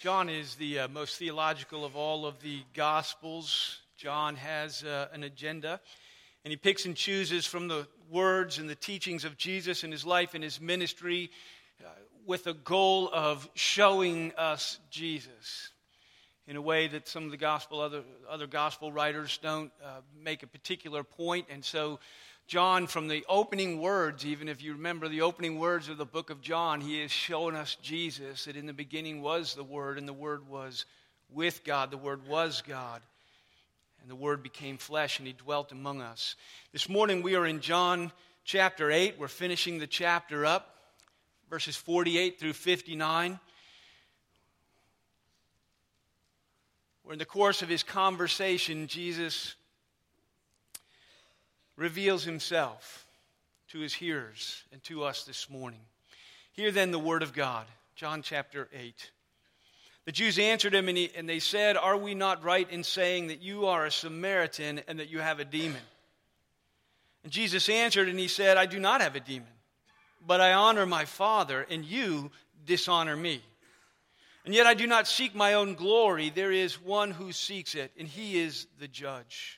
John is the uh, most theological of all of the Gospels. John has uh, an agenda, and he picks and chooses from the words and the teachings of Jesus in his life and his ministry uh, with a goal of showing us Jesus in a way that some of the gospel other, other gospel writers don't uh, make a particular point and so John, from the opening words, even if you remember the opening words of the book of John, he is showing us Jesus, that in the beginning was the Word, and the Word was with God. The Word was God. And the Word became flesh, and he dwelt among us. This morning we are in John chapter 8. We're finishing the chapter up, verses 48 through 59. Where in the course of his conversation, Jesus reveals himself to his hearers and to us this morning. Hear then the word of God, John chapter 8. The Jews answered him, and, he, and, they said, Are we not right in saying that you are a Samaritan and that you have a demon? And Jesus answered, and he said, I do not have a demon, but I honor my Father, and you dishonor me. And yet I do not seek my own glory. There is one who seeks it, and he is the judge.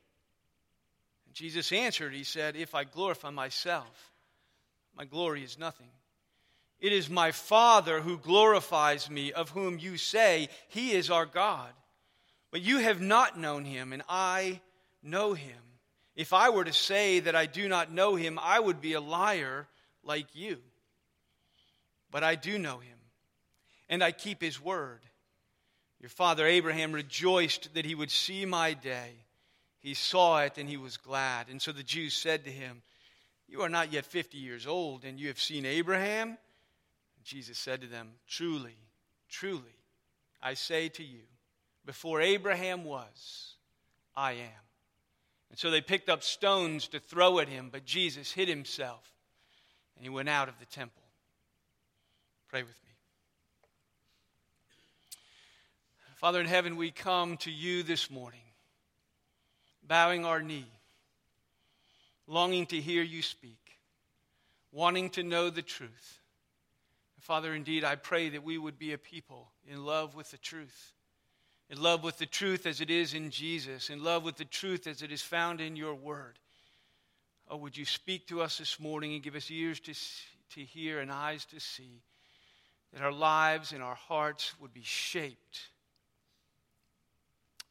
Jesus answered, He said, If I glorify myself, my glory is nothing. It is my Father who glorifies me, of whom you say, He is our God. But you have not known him, and I know him. If I were to say that I do not know him, I would be a liar like you. But I do know him, and I keep his word. Your father Abraham rejoiced that he would see my day he saw it and he was glad. And so the Jews said to him, You are not yet 50 years old, and you have seen Abraham? Jesus said to them, Truly, truly, I say to you, before Abraham was, I am. And so they picked up stones to throw at him, but Jesus hid himself and he went out of the temple. Pray with me. Father in heaven, we come to you this morning bowing our knee, longing to hear you speak, wanting to know the truth. Father, indeed, I pray that we would be a people in love with the truth, in love with the truth as it is in Jesus, in love with the truth as it is found in your word. Oh, would you speak to us this morning and give us ears to, to hear and eyes to see, that our lives and our hearts would be shaped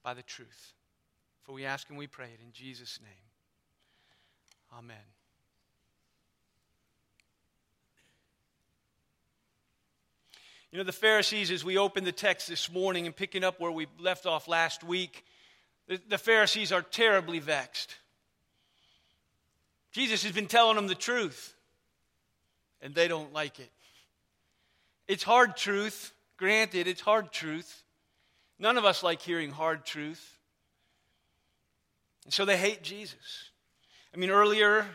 by the truth. For we ask and we pray it in Jesus' name. Amen. You know, the Pharisees, as we open the text this morning and picking up where we left off last week, the, the Pharisees are terribly vexed. Jesus has been telling them the truth, and they don't like it. It's hard truth, granted, it's hard truth. None of us like hearing hard truth. And so they hate Jesus. I mean, earlier,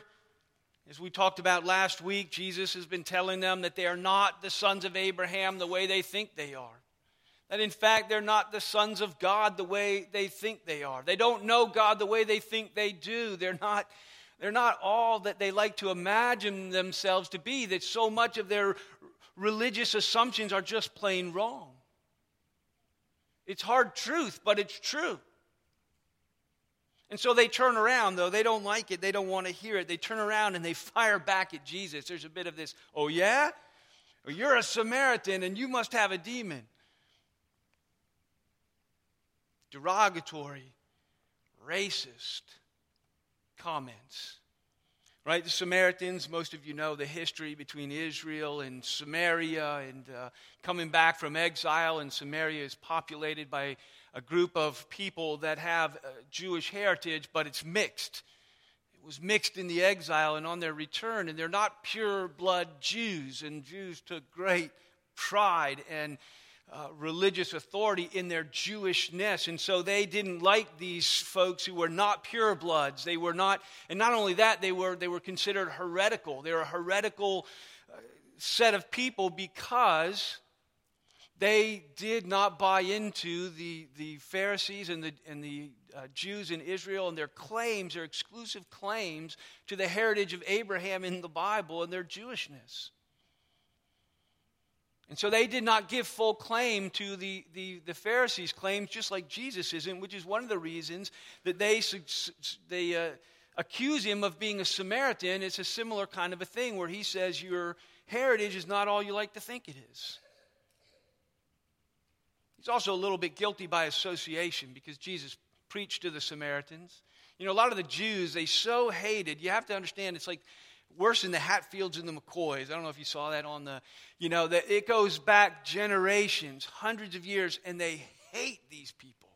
as we talked about last week, Jesus has been telling them that they are not the sons of Abraham the way they think they are. That in fact, they're not the sons of God the way they think they are. They don't know God the way they think they do. They're not, they're not all that they like to imagine themselves to be, that so much of their religious assumptions are just plain wrong. It's hard truth, but it's true. And so they turn around, though. They don't like it. They don't want to hear it. They turn around and they fire back at Jesus. There's a bit of this, oh, yeah? Well, you're a Samaritan and you must have a demon. Derogatory, racist comments. Right? The Samaritans, most of you know the history between Israel and Samaria, and uh, coming back from exile, and Samaria is populated by a group of people that have Jewish heritage, but it's mixed. It was mixed in the exile and on their return, and they're not pure blood Jews, and Jews took great pride and uh, religious authority in their Jewishness. And so they didn't like these folks who were not purebloods. They were not, and not only that, they were, they were considered heretical. They were a heretical uh, set of people because they did not buy into the, the Pharisees and the, and the uh, Jews in Israel and their claims, their exclusive claims to the heritage of Abraham in the Bible and their Jewishness. And so they did not give full claim to the, the, the Pharisees' claims, just like Jesus isn't, which is one of the reasons that they, they uh, accuse him of being a Samaritan. It's a similar kind of a thing where he says, Your heritage is not all you like to think it is. He's also a little bit guilty by association because Jesus preached to the Samaritans. You know, a lot of the Jews, they so hated, you have to understand, it's like worse than the Hatfields and the McCoys. I don't know if you saw that on the, you know, that it goes back generations, hundreds of years, and they hate these people.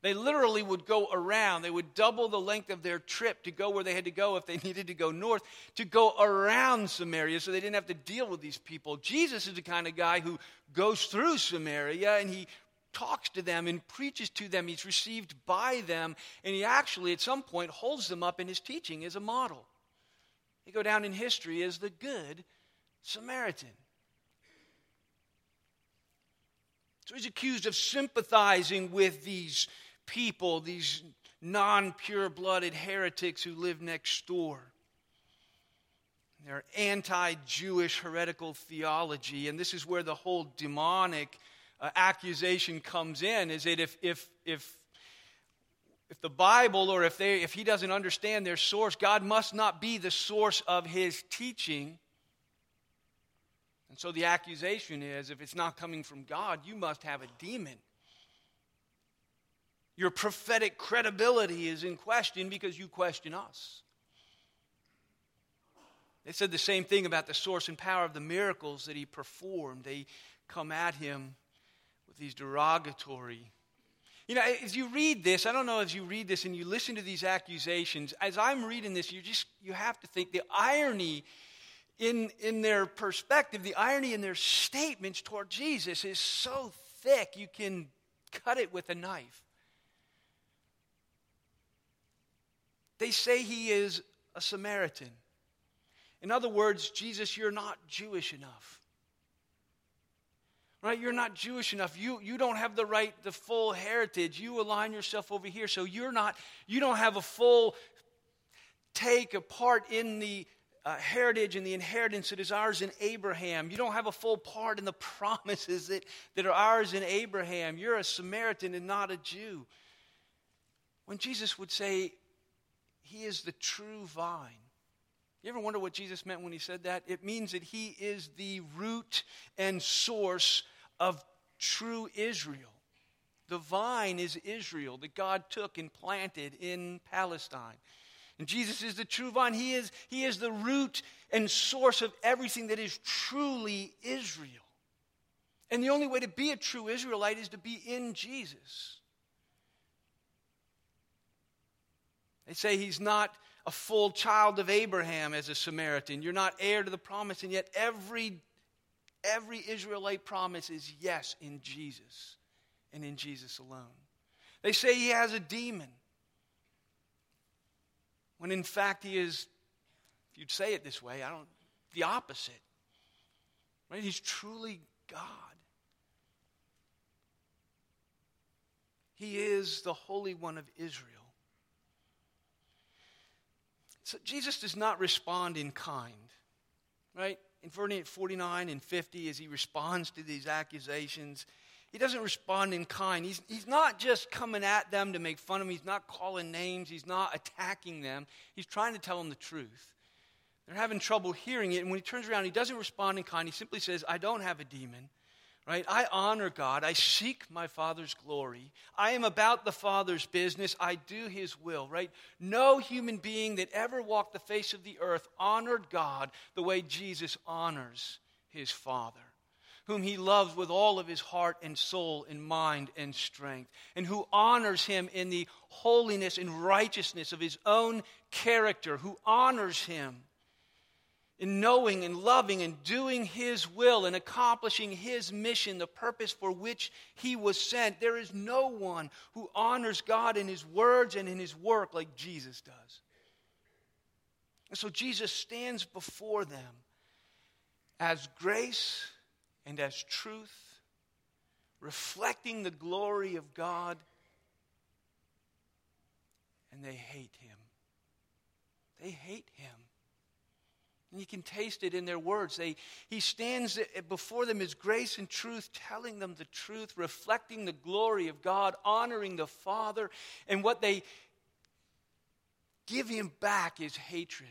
They literally would go around. They would double the length of their trip to go where they had to go if they needed to go north, to go around Samaria so they didn't have to deal with these people. Jesus is the kind of guy who goes through Samaria and he talks to them and preaches to them. He's received by them, and he actually, at some point, holds them up in his teaching as a model. He go down in history as the good Samaritan. So he's accused of sympathizing with these people, these non pure blooded heretics who live next door. Their anti Jewish heretical theology, and this is where the whole demonic uh, accusation comes in is that if, if, if, if the Bible or if, they, if he doesn't understand their source, God must not be the source of his teaching. And so the accusation is if it's not coming from God, you must have a demon. Your prophetic credibility is in question because you question us. They said the same thing about the source and power of the miracles that he performed. They come at him these derogatory. You know, as you read this, I don't know as you read this and you listen to these accusations, as I'm reading this, you just you have to think the irony in in their perspective, the irony in their statements toward Jesus is so thick you can cut it with a knife. They say he is a Samaritan. In other words, Jesus, you're not Jewish enough right? You're not jewish enough. You, you don't have the right the full heritage. You align yourself over here. So you're not you don't have a full take a part in the uh, heritage and the inheritance that is ours in abraham. You don't have a full part in the promises that, that are ours in abraham. You're a samaritan and not a jew. When jesus would say he is the true vine you ever wonder what Jesus meant when he said that? It means that he is the root and source of true Israel. The vine is Israel that God took and planted in Palestine. And Jesus is the true vine. He is, he is the root and source of everything that is truly Israel. And the only way to be a true Israelite is to be in Jesus. They say he's not a full child of Abraham as a Samaritan. You're not heir to the promise, and yet every every Israelite promise is yes in Jesus and in Jesus alone. They say he has a demon. When in fact he is, if you'd say it this way, I don't the opposite. Right? He's truly God. He is the Holy One of Israel. So Jesus does not respond in kind, right? In 49 and 50, as he responds to these accusations, he doesn't respond in kind. He's, he's not just coming at them to make fun of them. He's not calling names. He's not attacking them. He's trying to tell them the truth. They're having trouble hearing it. And when he turns around, he doesn't respond in kind. He simply says, I don't have a demon right? I honor God. I seek my Father's glory. I am about the Father's business. I do His will, right? No human being that ever walked the face of the earth honored God the way Jesus honors His Father, whom He loves with all of His heart and soul and mind and strength, and who honors Him in the holiness and righteousness of His own character, who honors Him in knowing and loving and doing His will and accomplishing His mission, the purpose for which He was sent. There is no one who honors God in His words and in His work like Jesus does. And so Jesus stands before them as grace and as truth, reflecting the glory of God, and they hate Him. They hate Him. And you can taste it in their words. They, he stands before them as grace and truth, telling them the truth, reflecting the glory of God, honoring the Father. And what they give him back is hatred.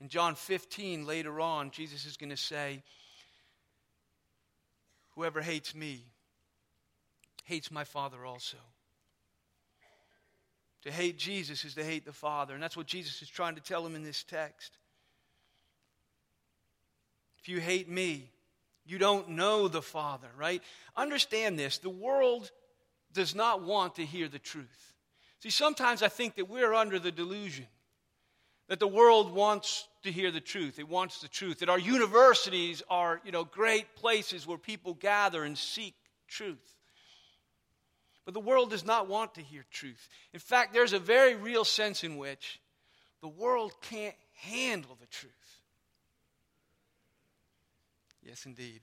In John 15, later on, Jesus is going to say, Whoever hates me hates my Father also. To hate Jesus is to hate the Father. And that's what Jesus is trying to tell him in this text. If you hate me, you don't know the Father, right? Understand this the world does not want to hear the truth. See, sometimes I think that we're under the delusion that the world wants to hear the truth. It wants the truth. That our universities are, you know, great places where people gather and seek truth. But the world does not want to hear truth. In fact, there's a very real sense in which the world can't handle the truth. Yes, indeed.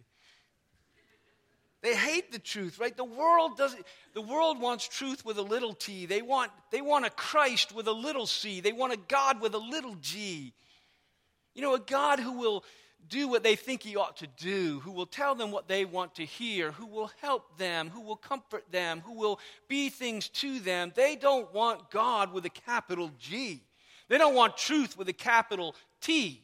They hate the truth, right? The world doesn't the world wants truth with a little t. They want they want a Christ with a little c. They want a God with a little g. You know, a God who will do what they think he ought to do, who will tell them what they want to hear, who will help them, who will comfort them, who will be things to them. They don't want God with a capital G. They don't want truth with a capital T.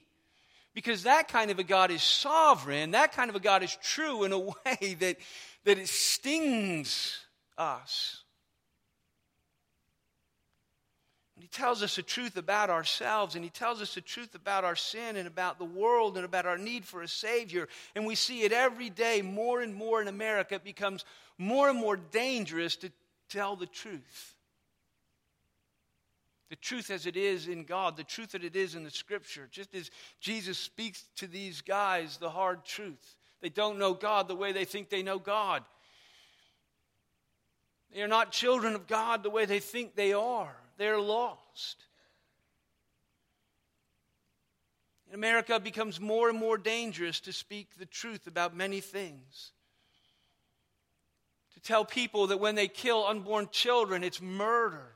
Because that kind of a God is sovereign, that kind of a God is true in a way that, that it stings us. he tells us the truth about ourselves, and he tells us the truth about our sin and about the world and about our need for a Savior. And we see it every day more and more in America. It becomes more and more dangerous to tell the truth. The truth as it is in God, the truth that it is in the Scripture. Just as Jesus speaks to these guys the hard truth. They don't know God the way they think they know God. They are not children of God the way they think they are they're lost. In America, it becomes more and more dangerous to speak the truth about many things. To tell people that when they kill unborn children, it's murder.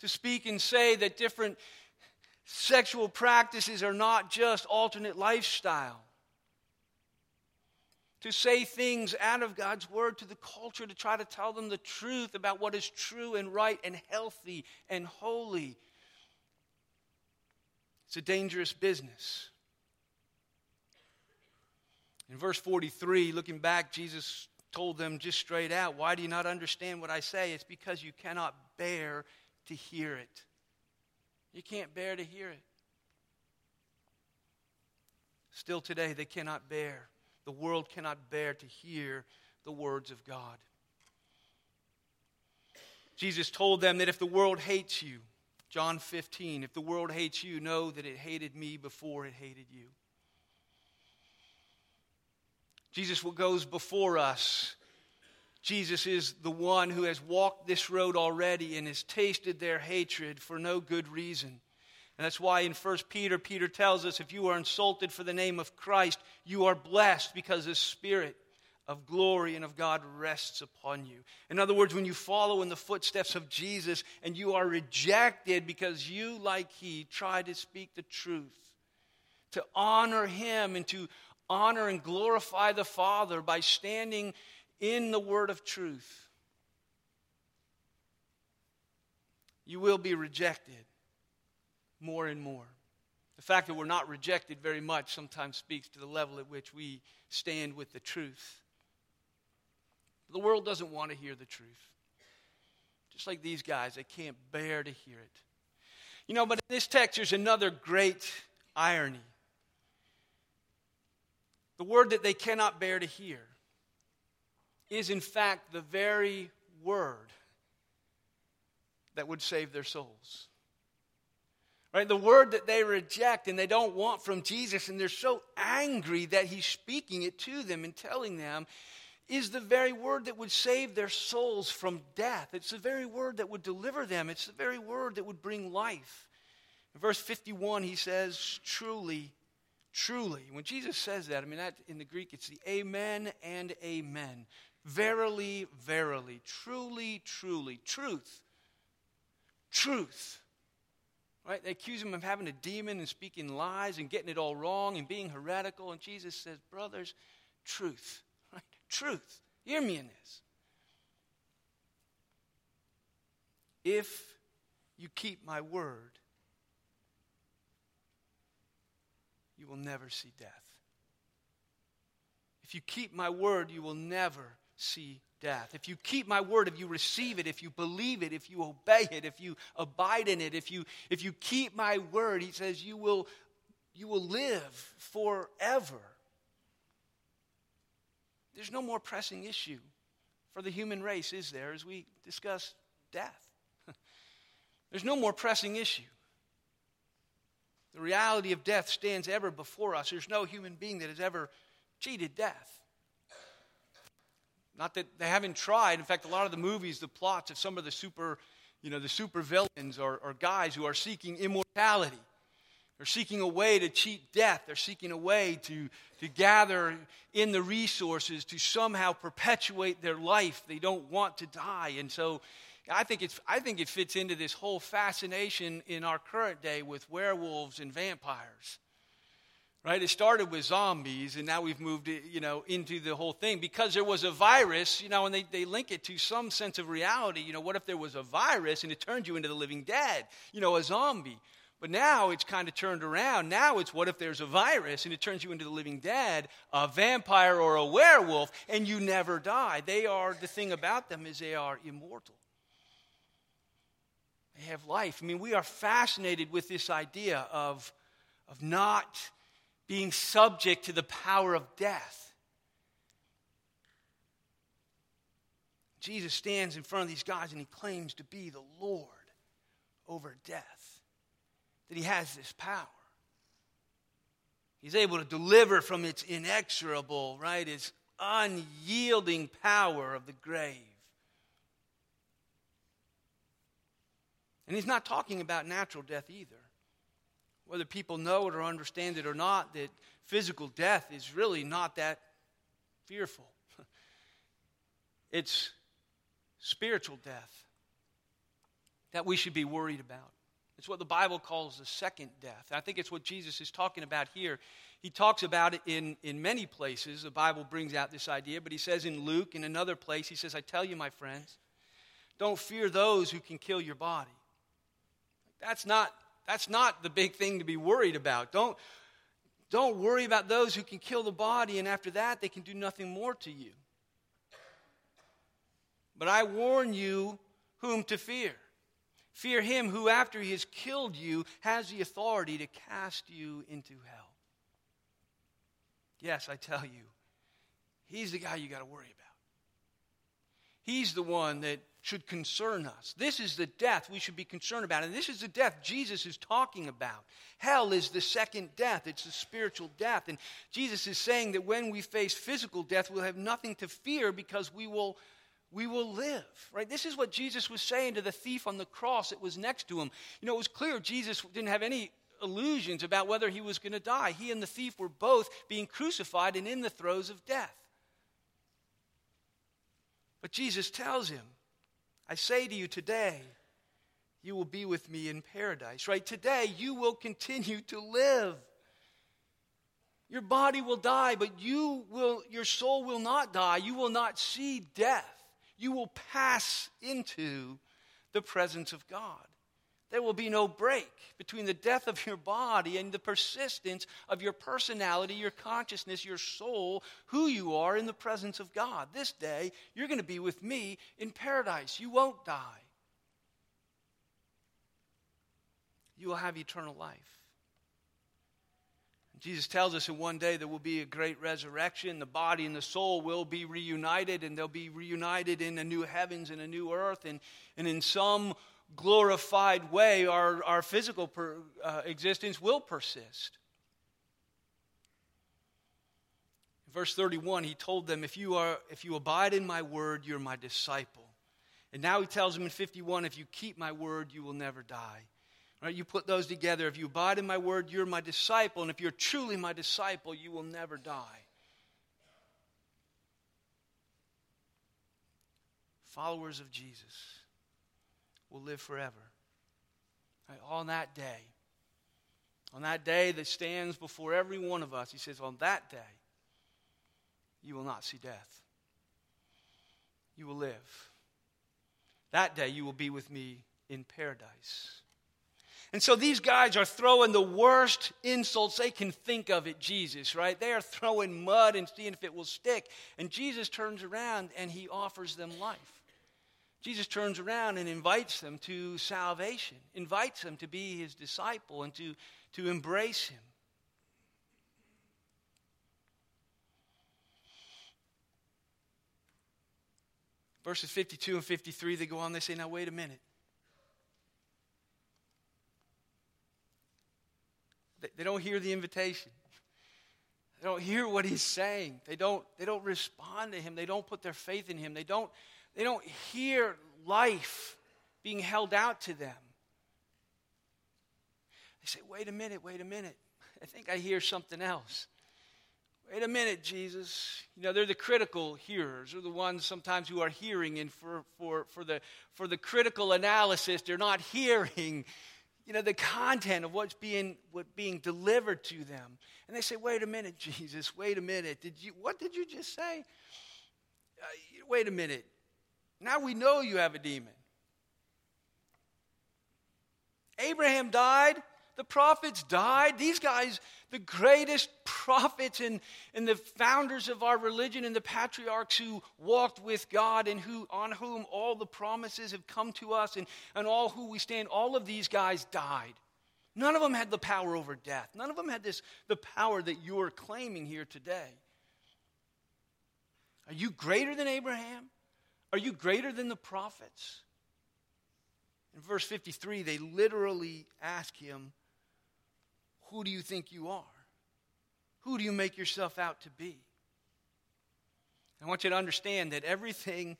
To speak and say that different sexual practices are not just alternate lifestyle to say things out of God's word to the culture to try to tell them the truth about what is true and right and healthy and holy. It's a dangerous business. In verse 43, looking back, Jesus told them just straight out, Why do you not understand what I say? It's because you cannot bear to hear it. You can't bear to hear it. Still today, they cannot bear the world cannot bear to hear the words of God. Jesus told them that if the world hates you, John 15, if the world hates you, know that it hated me before it hated you. Jesus goes before us. Jesus is the one who has walked this road already and has tasted their hatred for no good reason. And that's why in 1 Peter, Peter tells us if you are insulted for the name of Christ, you are blessed because the Spirit of glory and of God rests upon you. In other words, when you follow in the footsteps of Jesus and you are rejected because you, like he, try to speak the truth, to honor him and to honor and glorify the Father by standing in the word of truth, you will be rejected more and more. The fact that we're not rejected very much sometimes speaks to the level at which we stand with the truth. The world doesn't want to hear the truth. Just like these guys, they can't bear to hear it. You know, but in this text, there's another great irony. The word that they cannot bear to hear is, in fact, the very word that would save their souls. Right? The word that they reject and they don't want from Jesus, and they're so angry that he's speaking it to them and telling them, is the very word that would save their souls from death. It's the very word that would deliver them. It's the very word that would bring life. In verse 51, he says, Truly, truly. When Jesus says that, I mean, that in the Greek, it's the amen and amen. Verily, verily, truly, truly, truth. Truth. Right? They accuse him of having a demon and speaking lies and getting it all wrong and being heretical. And Jesus says, Brothers, truth. Right? Truth. Hear me in this. If you keep my word, you will never see death. If you keep my word, you will never see death. If you keep my word, if you receive it, if you believe it, if you obey it, if you abide in it, if you, if you keep my word, he says, you will, you will live forever. There's no more pressing issue for the human race, is there, as we discuss death? There's no more pressing issue. The reality of death stands ever before us. There's no human being that has ever cheated death. Not that they haven't tried. In fact, a lot of the movies, the plots of some of the super, you know, the super villains are, are guys who are seeking immortality. They're seeking a way to cheat death. They're seeking a way to, to gather in the resources to somehow perpetuate their life. They don't want to die. And so I think, it's, I think it fits into this whole fascination in our current day with werewolves and vampires right? It started with zombies and now we've moved you know into the whole thing. Because there was a virus you know and they, they link it to some sense of reality. You know what if there was a virus and it turned you into the living dead? You know a zombie. But now it's kind of turned around. Now it's what if there's a virus and it turns you into the living dead a vampire or a werewolf and you never die. They are the thing about them is they are immortal. They have life. I mean we are fascinated with this idea of of not being subject to the power of death. Jesus stands in front of these guys and he claims to be the Lord over death, that he has this power. He's able to deliver from its inexorable, right, its unyielding power of the grave. And he's not talking about natural death either whether people know it or understand it or not, that physical death is really not that fearful. it's spiritual death that we should be worried about. It's what the Bible calls the second death. I think it's what Jesus is talking about here. He talks about it in, in many places. The Bible brings out this idea, but he says in Luke, in another place, he says, I tell you, my friends, don't fear those who can kill your body. That's not that's not the big thing to be worried about. Don't, don't worry about those who can kill the body, and after that, they can do nothing more to you. But I warn you whom to fear. Fear him who, after he has killed you, has the authority to cast you into hell. Yes, I tell you, he's the guy you got to worry about. He's the one that should concern us. This is the death we should be concerned about. And this is the death Jesus is talking about. Hell is the second death, it's the spiritual death. And Jesus is saying that when we face physical death, we'll have nothing to fear because we will. We will live, right? This is what Jesus was saying to the thief on the cross that was next to him. You know, it was clear Jesus didn't have any illusions about whether he was going to die. He and the thief were both being crucified and in the throes of death. But Jesus tells him, I say to you today, you will be with me in paradise. Right? Today, you will continue to live. Your body will die, but you will, your soul will not die. You will not see death. You will pass into the presence of God. There will be no break between the death of your body and the persistence of your personality, your consciousness, your soul, who you are in the presence of God. This day, you're going to be with me in paradise. You won't die. You will have eternal life. Jesus tells us in one day there will be a great resurrection. The body and the soul will be reunited, and they'll be reunited in a new heavens and a new earth. And, and in some glorified way, our, our physical per, uh, existence will persist. verse 31, he told them, if you, are, if you abide in my word, you're my disciple. And now he tells them in 51, if you keep my word, you will never die. Right? You put those together. If you abide in my word, you're my disciple. And if you're truly my disciple, you will never die. Followers of Jesus will live forever. Right? On that day, on that day that stands before every one of us, he says, on that day, you will not see death. You will live. That day you will be with me in paradise. And so these guys are throwing the worst insults they can think of at Jesus, right? They are throwing mud and seeing if it will stick. And Jesus turns around and he offers them life. Jesus turns around and invites them to salvation, invites them to be his disciple and to, to embrace him. verses 52 and 53, they go on, they say, Now, wait a minute. They, don't hear the invitation. They don't hear what he's saying. They don't, they don't respond to him. They don't put their faith in him. They don't, they don't hear life being held out to them. They say, Wait a minute, wait a minute. I think I hear something else. Wait a minute, Jesus. You know, they're the critical hearers. They're the ones sometimes who are hearing, and for, for, for, the, for the critical analysis, they're not hearing, you know, the content of what's being, what being delivered to them. And they say, wait a minute, Jesus, wait a minute. Did you, what did you just say? Uh, wait a minute. Now we know you have a demon. Abraham died. The prophets died. These guys, the greatest prophets and, and the founders of our religion and the patriarchs who walked with God and who on whom all the promises have come to us and, and all who we stand, all of these guys died. None of them had the power over death. None of them had this the power that you're claiming here today. Are you greater than Abraham? Are you greater than the prophets? In verse 53, they literally ask him, who do you think you are? Who do you make yourself out to be? I want you to understand that everything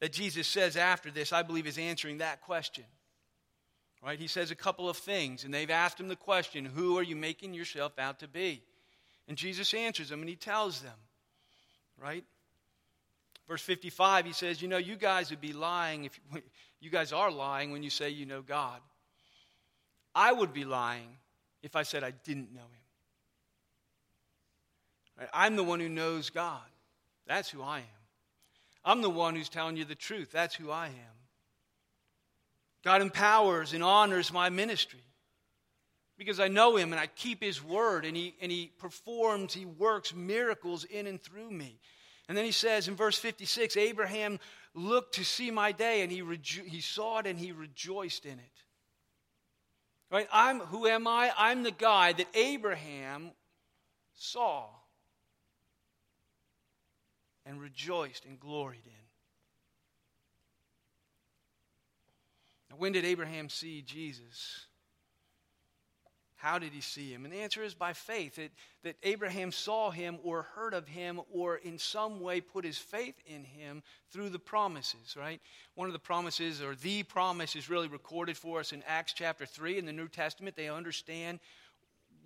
that Jesus says after this, I believe, is answering that question. Right? He says a couple of things, and they've asked him the question, Who are you making yourself out to be? And Jesus answers them, and he tells them, right? Verse 55, he says, You know, you guys would be lying if you guys are lying when you say you know God. I would be lying if I said I didn't know him. Right? I'm the one who knows God. That's who I am. I'm the one who's telling you the truth. That's who I am. God empowers and honors my ministry because I know him and I keep his word and he, and he performs, he works miracles in and through me. And then he says in verse 56 Abraham looked to see my day and he, rejo- he saw it and he rejoiced in it. Right? I'm who am I? I'm the guy that Abraham saw and rejoiced and gloried in. Now, when did Abraham see Jesus? How did he see him? And the answer is by faith. That, Abraham saw him or heard of him or in some way put his faith in him through the promises, right? One of the promises, or the promise, is really recorded for us in Acts chapter 3 in the New Testament. They understand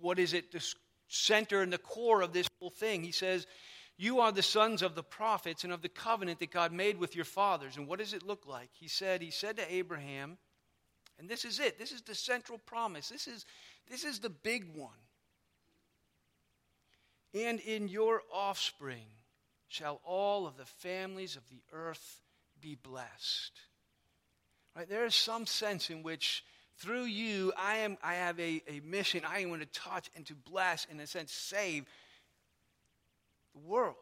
what is at the center and the core of this whole thing. He says, You are the sons of the prophets and of the covenant that God made with your fathers. And what does it look like? He said, He said to Abraham, and this is it. This is the central promise. This is this is the big one. And in your offspring shall all of the families of the earth be blessed. Right? There is some sense in which through you I am I have a, a mission. I going to touch and to bless, in a sense, save the world.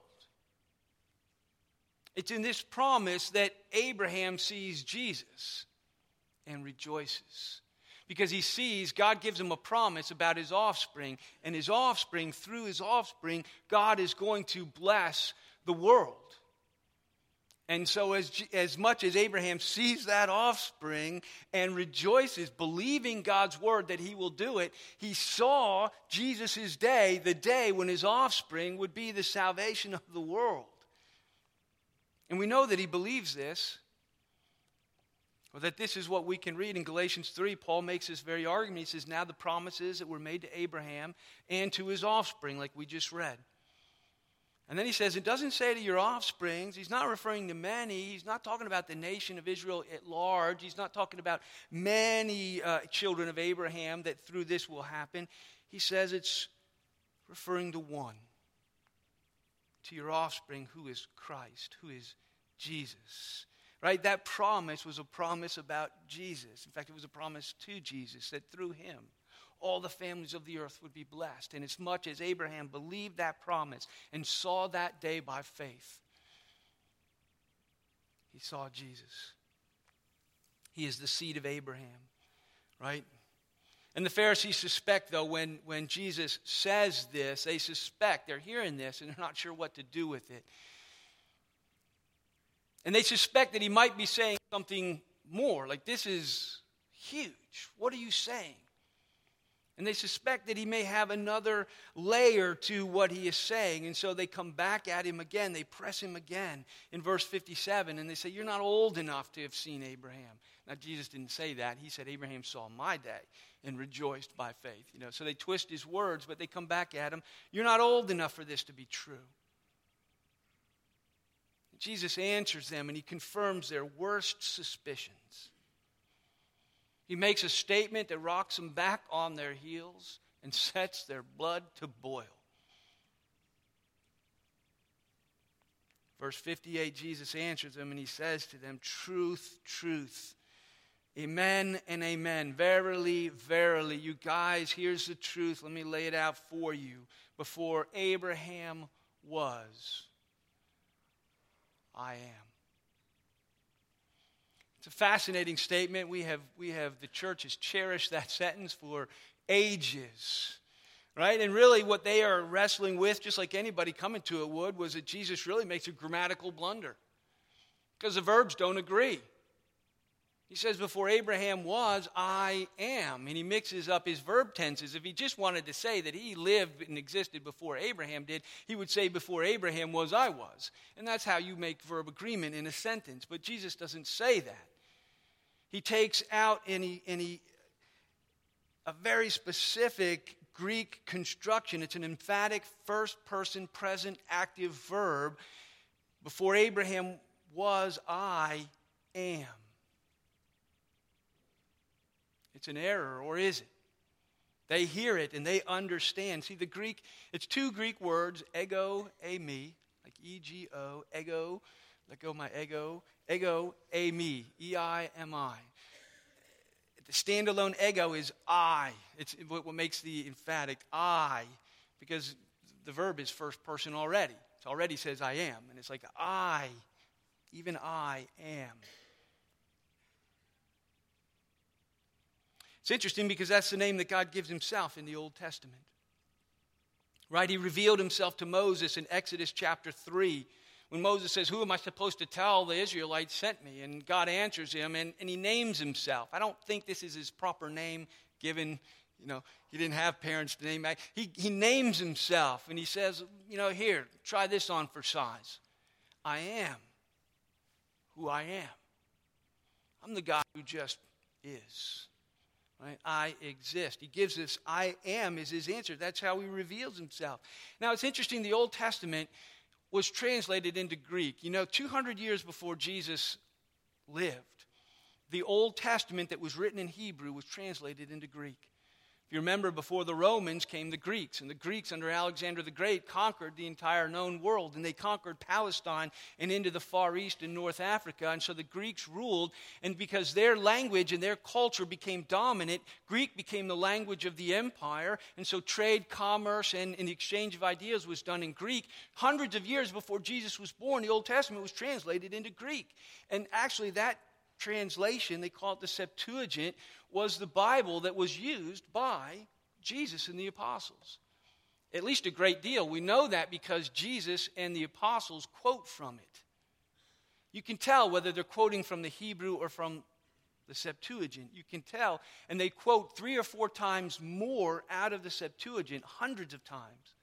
It's in this promise that Abraham sees Jesus and rejoices because he sees God gives him a promise about his offspring, and his offspring, through his offspring, God is going to bless the world. And so, as, as much as Abraham sees that offspring and rejoices, believing God's word that he will do it, he saw Jesus' day, the day when his offspring would be the salvation of the world. And we know that he believes this, or that this is what we can read in Galatians 3. Paul makes this very argument. He says, Now the promises that were made to Abraham and to his offspring, like we just read. And then he says, it doesn't say to your offsprings. He's not referring to many. He's not talking about the nation of Israel at large. He's not talking about many uh, children of Abraham that through this will happen. He says it's referring to one, to your offspring, who is Christ, who is Jesus. Right? That promise was a promise about Jesus. In fact, it was a promise to Jesus that through him, all the families of the earth would be blessed. And as much as Abraham believed that promise and saw that day by faith, he saw Jesus. He is the seed of Abraham, right? And the Pharisees suspect, though, when, when Jesus says this, they suspect, they're hearing this, and they're not sure what to do with it. And they suspect that he might be saying something more, like, this is huge. What are you saying? And they suspect that he may have another layer to what he is saying. And so they come back at him again. They press him again in verse 57. And they say, You're not old enough to have seen Abraham. Now, Jesus didn't say that. He said, Abraham saw my day and rejoiced by faith. You know, so they twist his words, but they come back at him. You're not old enough for this to be true. Jesus answers them and he confirms their worst suspicions. He makes a statement that rocks them back on their heels and sets their blood to boil. Verse 58, Jesus answers them and he says to them, Truth, truth. Amen and amen. Verily, verily. You guys, here's the truth. Let me lay it out for you. Before Abraham was, I am. It's a fascinating statement. We have, we have, the church has cherished that sentence for ages, right? And really, what they are wrestling with, just like anybody coming to it would, was that Jesus really makes a grammatical blunder because the verbs don't agree. He says, Before Abraham was, I am. And he mixes up his verb tenses. If he just wanted to say that he lived and existed before Abraham did, he would say, Before Abraham was, I was. And that's how you make verb agreement in a sentence. But Jesus doesn't say that. He takes out any, any a very specific Greek construction. It's an emphatic first person present active verb. Before Abraham was, I am. It's an error, or is it? They hear it and they understand. See, the Greek, it's two Greek words, ego, eimi, like E G O, ego, let go my ego, ego, eimi, E I M I. The standalone ego is I. It's what makes the emphatic I, because the verb is first person already. It already says I am. And it's like I, even I am. It's interesting because that's the name that God gives himself in the Old Testament. Right? He revealed himself to Moses in Exodus chapter 3 when Moses says, Who am I supposed to tell the Israelites sent me? And God answers him and, and he names himself. I don't think this is his proper name given, you know, he didn't have parents to name. He, he names himself and he says, You know, here, try this on for size. I am who I am. I'm the God who just is. Right? I exist. He gives us I am is his answer. That's how he reveals himself. Now it's interesting, the Old Testament was translated into Greek. You know, 200 years before Jesus lived, the Old Testament that was written in Hebrew was translated into Greek. If you remember, before the Romans came the Greeks, and the Greeks under Alexander the Great conquered the entire known world, and they conquered Palestine and into the Far East and North Africa. And so the Greeks ruled, and because their language and their culture became dominant, Greek became the language of the empire. And so trade, commerce, and, and the exchange of ideas was done in Greek. Hundreds of years before Jesus was born, the Old Testament was translated into Greek. And actually, that translation, they call it the Septuagint, was the Bible that was used by Jesus and the apostles. At least a great deal. We know that because Jesus and the apostles quote from it. You can tell whether they're quoting from the Hebrew or from the Septuagint. You can tell. And they quote three or four times more out of the Septuagint, hundreds of times.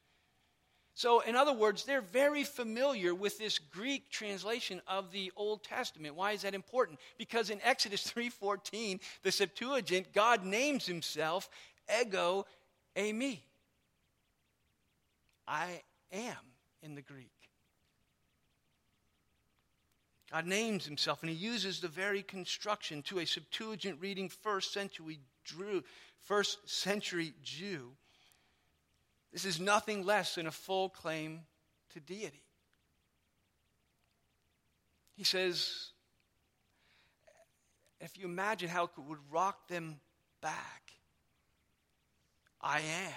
So, in other words, they're very familiar with this Greek translation of the Old Testament. Why is that important? Because in Exodus 3:14, the Septuagint, God names himself ego eimi. I am in the Greek. God names himself, and he uses the very construction to a Septuagint reading first century Jew, first century Jew. This is nothing less than a full claim to deity. He says, if you imagine how it would rock them back, I am.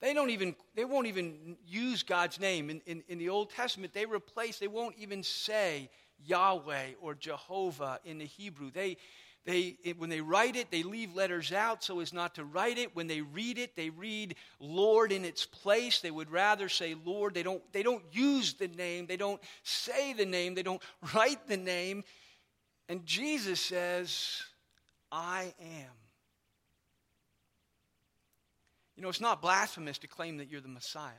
They don't even, they won't even use God's name. In, in, in the Old Testament, they replace, they won't even say Yahweh or Jehovah in the Hebrew. They, they, it, when they write it, they leave letters out so as not to write it. When they read it, they read Lord in its place. They would rather say Lord. They don't, they don't use the name. They don't say the name. They don't write the name. And Jesus says, I am. You know, it's not blasphemous to claim that you're the Messiah.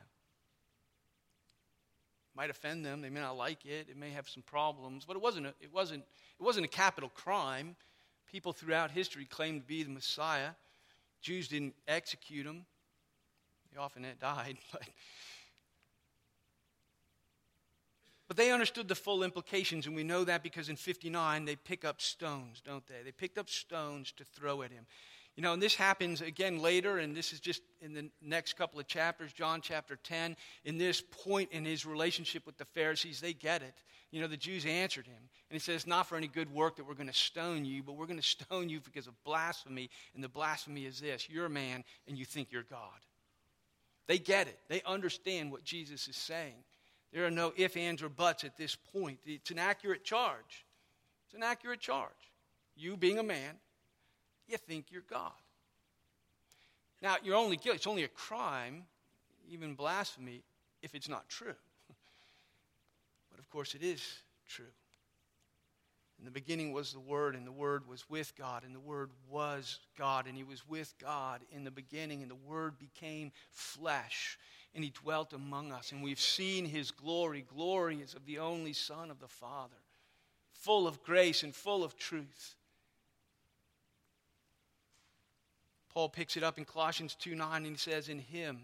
It might offend them. They may not like it. It may have some problems. But it wasn't a, it wasn't, it wasn't a capital crime. People throughout history claimed to be the Messiah. Jews didn't execute them. They often had died. But, but they understood the full implications, and we know that because in 59 they pick up stones, don't they? They picked up stones to throw at him. You know, and this happens again later, and this is just in the next couple of chapters, John chapter 10. In this point in his relationship with the Pharisees, they get it. You know, the Jews answered him, and he says, Not for any good work that we're going to stone you, but we're going to stone you because of blasphemy. And the blasphemy is this you're a man, and you think you're God. They get it, they understand what Jesus is saying. There are no ifs, ands, or buts at this point. It's an accurate charge. It's an accurate charge. You being a man, you think you're God. Now, you're only guilty, it's only a crime, even blasphemy, if it's not true. but of course, it is true. In the beginning was the Word, and the Word was with God, and the Word was God, and He was with God in the beginning, and the Word became flesh, and He dwelt among us. And we've seen His glory. Glory is of the only Son of the Father, full of grace and full of truth. Paul picks it up in Colossians 2 9 and he says, In him,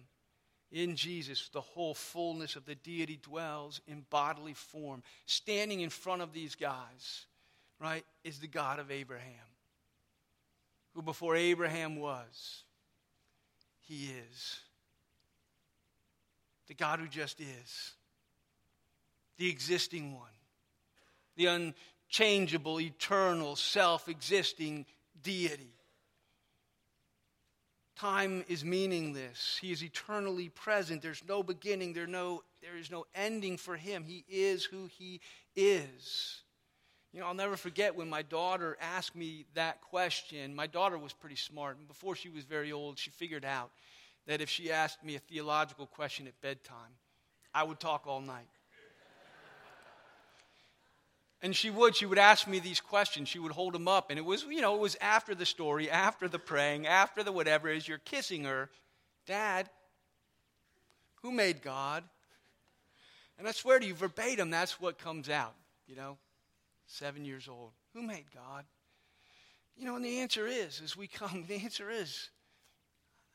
in Jesus, the whole fullness of the deity dwells in bodily form. Standing in front of these guys, right, is the God of Abraham, who before Abraham was, he is. The God who just is, the existing one, the unchangeable, eternal, self existing deity. Time is meaningless. He is eternally present. There's no beginning, there, no, there is no ending for him. He is who he is. You know, I'll never forget when my daughter asked me that question. My daughter was pretty smart, and before she was very old, she figured out that if she asked me a theological question at bedtime, I would talk all night. And she would, she would ask me these questions. She would hold them up. And it was, you know, it was after the story, after the praying, after the whatever, as you're kissing her. Dad, who made God? And I swear to you, verbatim, that's what comes out, you know, seven years old. Who made God? You know, and the answer is, as we come, the answer is,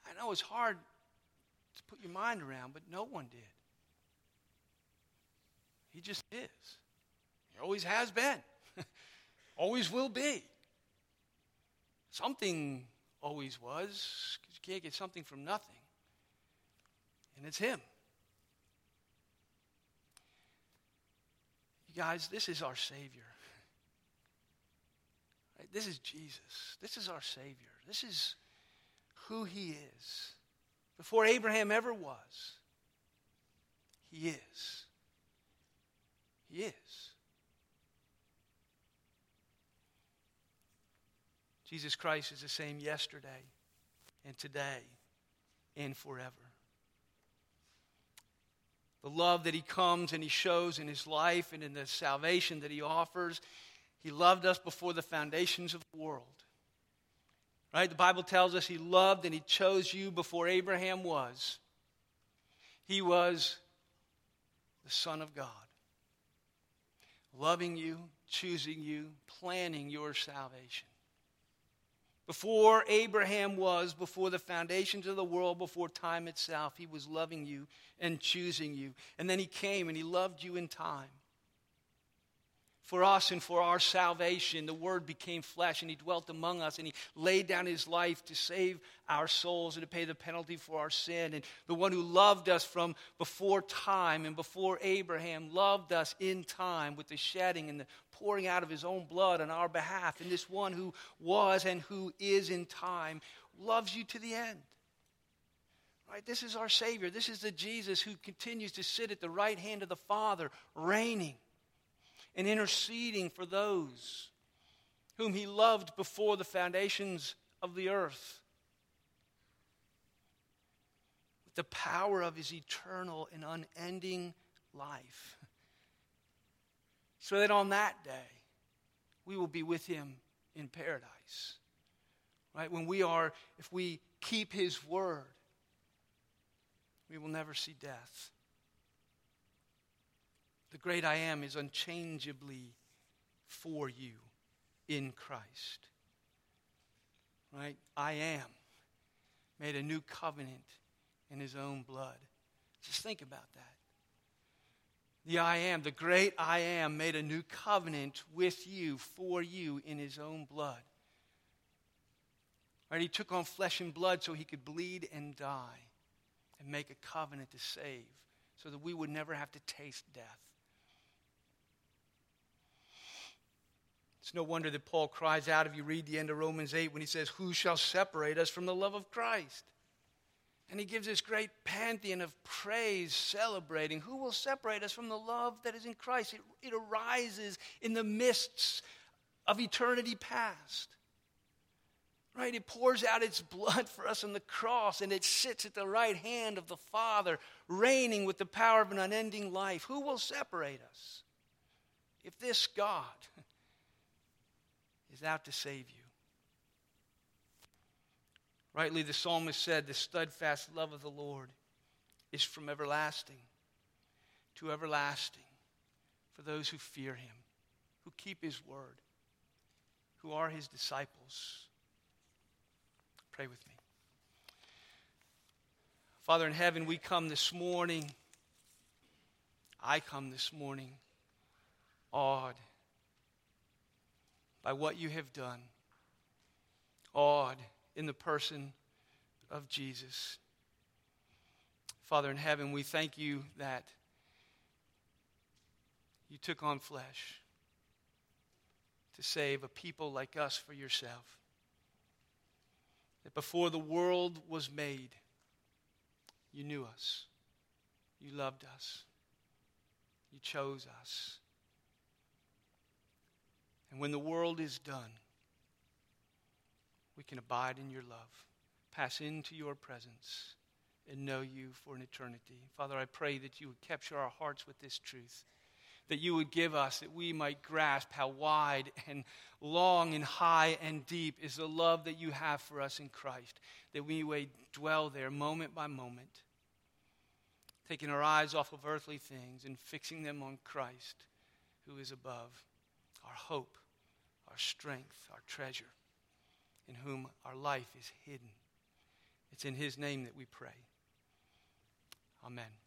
I know it's hard to put your mind around, but no one did. He just is. Always has been, always will be. Something always was, because you can't get something from nothing. And it's Him. You guys, this is our Savior. Right? This is Jesus. This is our Savior. This is who He is. Before Abraham ever was, He is. He is. Jesus Christ is the same yesterday and today and forever. the love that he comes and he shows in his life and in the salvation that he offers. He loved us before the foundations of the world. Right? The Bible tells us he loved and he chose you before Abraham was. He was the Son of God, loving you, choosing you, planning your salvation. Before Abraham was, before the foundations of the world, before time itself, he was loving you and choosing you. And then he came and he loved you in time for us and for our salvation. The Word became flesh and He dwelt among us and He laid down His life to save our souls and to pay the penalty for our sin. And the one who loved us from before time and before Abraham loved us in time with the shedding and the pouring out of His own blood on our behalf. And this one who was and who is in time loves you to the end. Right? This is our Savior. This is the Jesus who continues to sit at the right hand of the Father, reigning and interceding for those whom he loved before the foundations of the earth. With the power of his eternal and unending life. So that on that day, we will be with him in paradise. Right? When we are, if we keep his word, we will never see death. The great I am is unchangeably for you in Christ. Right? I am made a new covenant in his own blood. Just think about that. The I am, the great I am, made a new covenant with you, for you, in his own blood. Right? He took on flesh and blood so he could bleed and die and make a covenant to save so that we would never have to taste death. It's no wonder that Paul cries out if you read the end of Romans 8 when he says, Who shall separate us from the love of Christ? And he gives this great pantheon of praise celebrating. Who will separate us from the love that is in Christ? It, it arises in the mists of eternity past. Right? It pours out its blood for us on the cross, and it sits at the right hand of the Father, reigning with the power of an unending life. Who will separate us? If this God, is out to save you. Rightly, the psalmist said, The steadfast love of the Lord is from everlasting to everlasting for those who fear him, who keep his word, who are his disciples. Pray with me. Father in heaven, we come this morning. I come this morning awed by what you have done, awed in the person of Jesus. Father in heaven, we thank you that you took on flesh to save a people like us for yourself. That before the world was made, you knew us, you loved us, you chose us. And when the world is done, we can abide in your love, pass into your presence, and know you for an eternity. Father, I pray that you would capture our hearts with this truth, that you would give us, that we might grasp how wide and long and high and deep is the love that you have for us in Christ, that we may dwell there moment by moment, taking our eyes off of earthly things and fixing them on Christ, who is above, our hope our strength, our treasure, in whom our life is hidden. It's in His name that we pray. Amen.